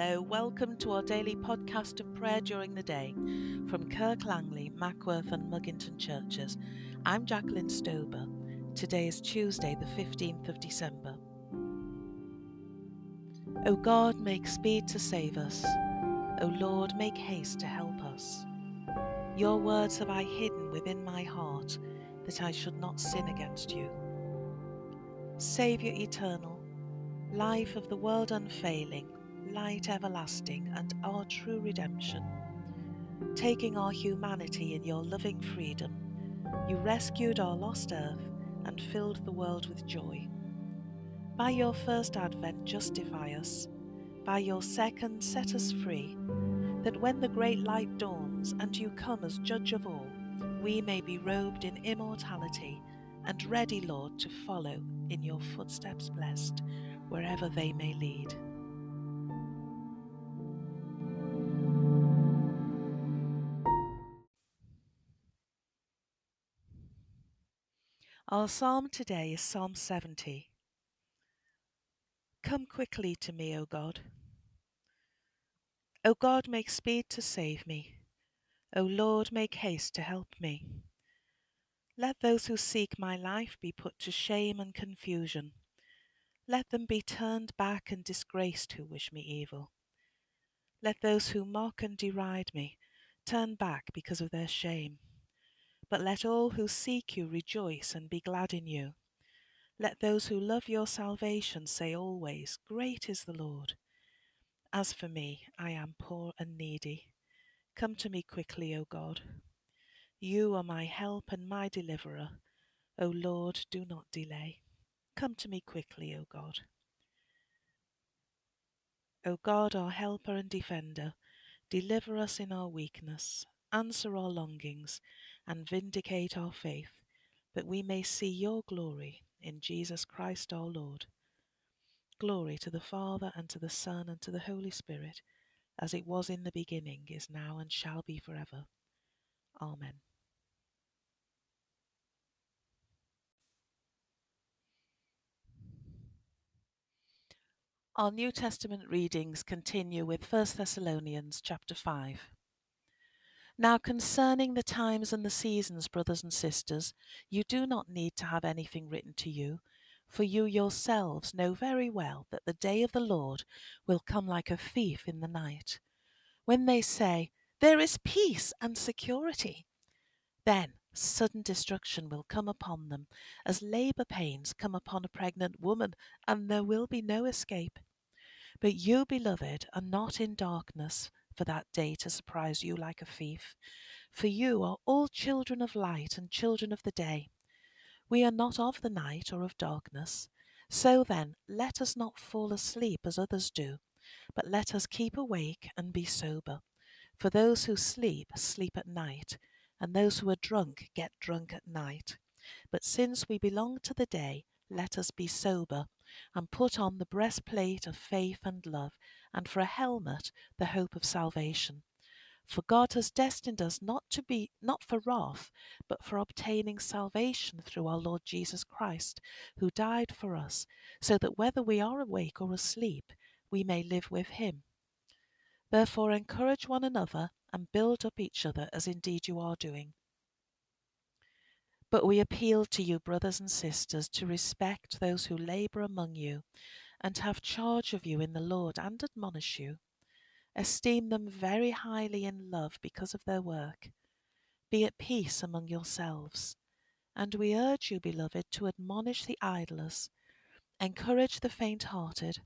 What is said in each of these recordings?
Hello, welcome to our daily podcast of prayer during the day from Kirk Langley, Mackworth, and Mugginton churches. I'm Jacqueline Stober. Today is Tuesday, the 15th of December. O God, make speed to save us. O Lord, make haste to help us. Your words have I hidden within my heart, that I should not sin against you. Saviour eternal, life of the world unfailing, light everlasting, and our true redemption. Taking our humanity in your loving freedom, you rescued our lost earth and filled the world with joy. By your first advent, justify us. By your second, set us free, that when the great light dawns and you come as judge of all, we may be robed in immortality and ready, Lord, to follow in your footsteps blessed, wherever they may lead. Our psalm today is Psalm 70. Come quickly to me, O God. O God, make speed to save me. O Lord, make haste to help me. Let those who seek my life be put to shame and confusion. Let them be turned back and disgraced who wish me evil. Let those who mock and deride me turn back because of their shame. But let all who seek you rejoice and be glad in you. Let those who love your salvation say always, Great is the Lord. As for me, I am poor and needy. Come to me quickly, O God. You are my help and my deliverer. O Lord, do not delay. Come to me quickly, O God. O God, our helper and defender, deliver us in our weakness, answer our longings, and vindicate our faith, that we may see your glory in Jesus Christ our Lord. Glory to the Father, and to the Son, and to the Holy Spirit, as it was in the beginning, is now, and shall be forever. Amen. Our New Testament readings continue with 1 Thessalonians chapter 5. Now, concerning the times and the seasons, brothers and sisters, you do not need to have anything written to you, for you yourselves know very well that the day of the Lord will come like a thief in the night. When they say, There is peace and security, then sudden destruction will come upon them, as labour pains come upon a pregnant woman, and there will be no escape. But you, beloved, are not in darkness for that day to surprise you like a thief. For you are all children of light and children of the day. We are not of the night or of darkness. So then, let us not fall asleep as others do, but let us keep awake and be sober. For those who sleep, sleep at night, and those who are drunk get drunk at night. But since we belong to the day, let us be sober, and put on the breastplate of faith and love, and for a helmet the hope of salvation. For God has destined us not to be not for wrath, but for obtaining salvation through our Lord Jesus Christ, who died for us, so that whether we are awake or asleep, we may live with him. Therefore encourage one another and build up each other as indeed you are doing. But we appeal to you, brothers and sisters, to respect those who labour among you and have charge of you in the Lord and admonish you. Esteem them very highly in love because of their work. Be at peace among yourselves. And we urge you, beloved, to admonish the idlers, encourage the faint hearted,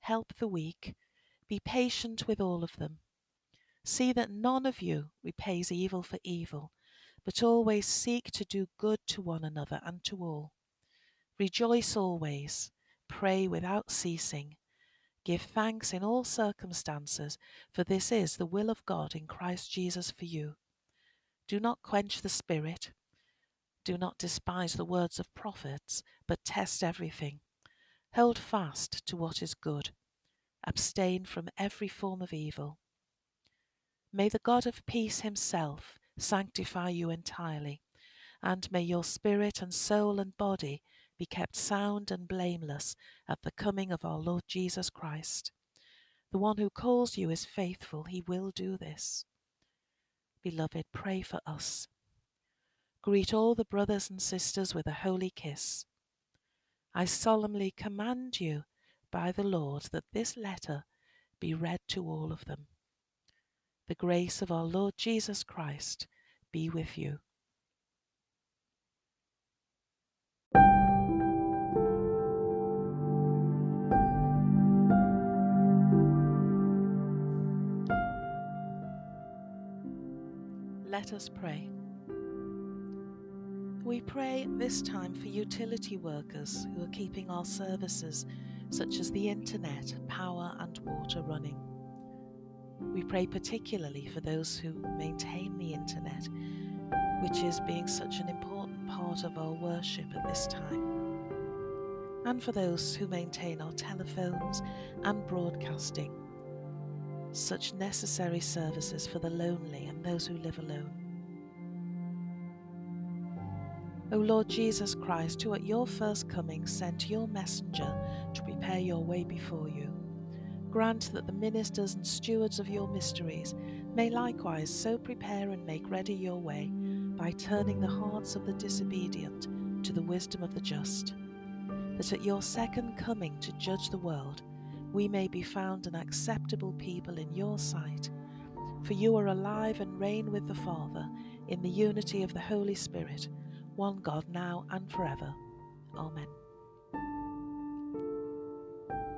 help the weak, be patient with all of them. See that none of you repays evil for evil, but always seek to do good to one another and to all. Rejoice always Pray without ceasing. Give thanks in all circumstances, for this is the will of God in Christ Jesus for you. Do not quench the Spirit. Do not despise the words of prophets, but test everything. Hold fast to what is good. Abstain from every form of evil. May the God of peace himself sanctify you entirely, and may your spirit and soul and body be kept sound and blameless at the coming of our Lord Jesus Christ. The one who calls you is faithful, he will do this. Beloved, pray for us. Greet all the brothers and sisters with a holy kiss. I solemnly command you by the Lord that this letter be read to all of them. The grace of our Lord Jesus Christ be with you. Let us pray. We pray this time for utility workers who are keeping our services, such as the internet, power, and water running. We pray particularly for those who maintain the internet, which is being such an important part of our worship at this time, and for those who maintain our telephones and broadcasting such necessary services for the lonely and those who live alone. O Lord Jesus Christ, who at your first coming sent your messenger to prepare your way before you, grant that the ministers and stewards of your mysteries may likewise so prepare and make ready your way by turning the hearts of the disobedient to the wisdom of the just, that at your second coming to judge the world, we may be found an acceptable people in your sight. For you are alive and reign with the Father in the unity of the Holy Spirit, one God now and forever. Amen.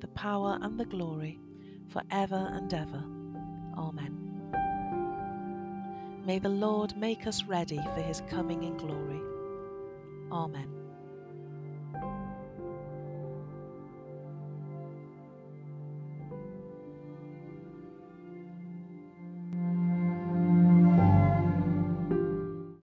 the power, and the glory, for ever and ever. Amen. May the Lord make us ready for his coming in glory. Amen.